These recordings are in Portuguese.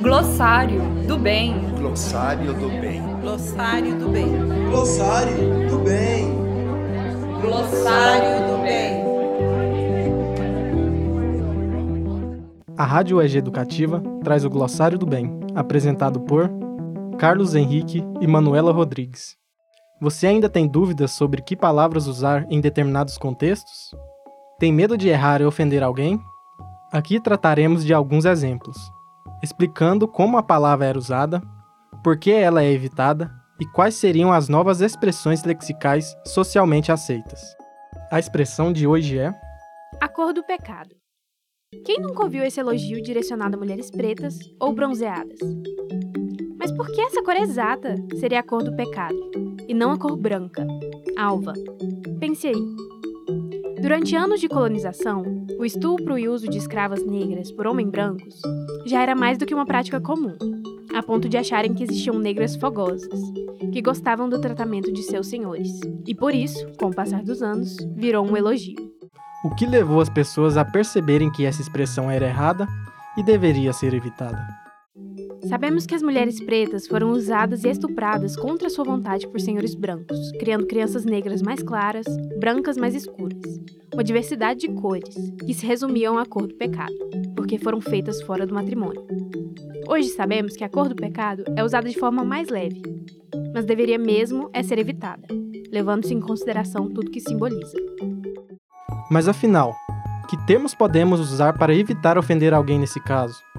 Glossário do bem. Glossário do bem. Glossário do bem. Glossário do bem. Glossário do bem. A Rádio UEG Educativa traz o Glossário do Bem, apresentado por Carlos Henrique e Manuela Rodrigues. Você ainda tem dúvidas sobre que palavras usar em determinados contextos? Tem medo de errar e ofender alguém? Aqui trataremos de alguns exemplos, explicando como a palavra era usada, por que ela é evitada e quais seriam as novas expressões lexicais socialmente aceitas. A expressão de hoje é A cor do pecado. Quem nunca ouviu esse elogio direcionado a mulheres pretas ou bronzeadas? Mas por que essa cor exata seria a cor do pecado, e não a cor branca, alva? Pense aí. Durante anos de colonização, o estupro e uso de escravas negras por homens brancos já era mais do que uma prática comum, a ponto de acharem que existiam negras fogosas, que gostavam do tratamento de seus senhores. E por isso, com o passar dos anos, virou um elogio. o que levou as pessoas a perceberem que essa expressão era errada e deveria ser evitada. Sabemos que as mulheres pretas foram usadas e estupradas contra sua vontade por senhores brancos, criando crianças negras mais claras, brancas mais escuras, uma diversidade de cores que se resumiam à cor do pecado, porque foram feitas fora do matrimônio. Hoje sabemos que a cor do pecado é usada de forma mais leve, mas deveria mesmo é ser evitada, levando-se em consideração tudo que simboliza. Mas afinal, que termos podemos usar para evitar ofender alguém nesse caso?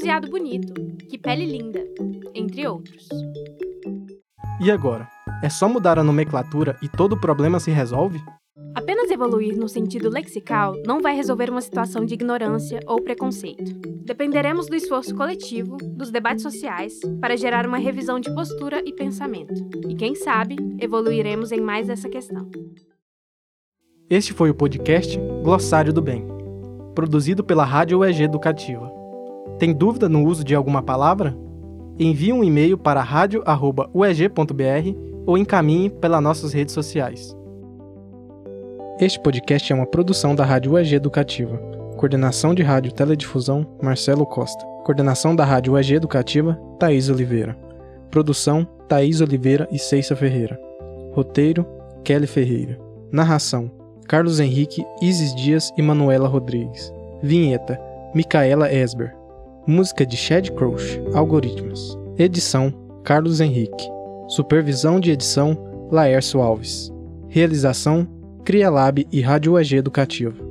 Bronzeado bonito, que pele linda, entre outros. E agora? É só mudar a nomenclatura e todo o problema se resolve? Apenas evoluir no sentido lexical não vai resolver uma situação de ignorância ou preconceito. Dependeremos do esforço coletivo, dos debates sociais, para gerar uma revisão de postura e pensamento. E quem sabe, evoluiremos em mais essa questão. Este foi o podcast Glossário do Bem, produzido pela Rádio UEG Educativa. Tem dúvida no uso de alguma palavra? Envie um e-mail para radio@ueg.br ou encaminhe pelas nossas redes sociais. Este podcast é uma produção da Rádio UEG Educativa. Coordenação de Rádio Teledifusão, Marcelo Costa. Coordenação da Rádio UEG Educativa, Thaís Oliveira. Produção, Thaís Oliveira e Ceissa Ferreira. Roteiro, Kelly Ferreira. Narração, Carlos Henrique, Isis Dias e Manuela Rodrigues. Vinheta, Micaela Esber. Música de Chad Crouch, Algoritmos. Edição, Carlos Henrique. Supervisão de edição, Laércio Alves. Realização, CriaLab e Rádio UEG Educativa.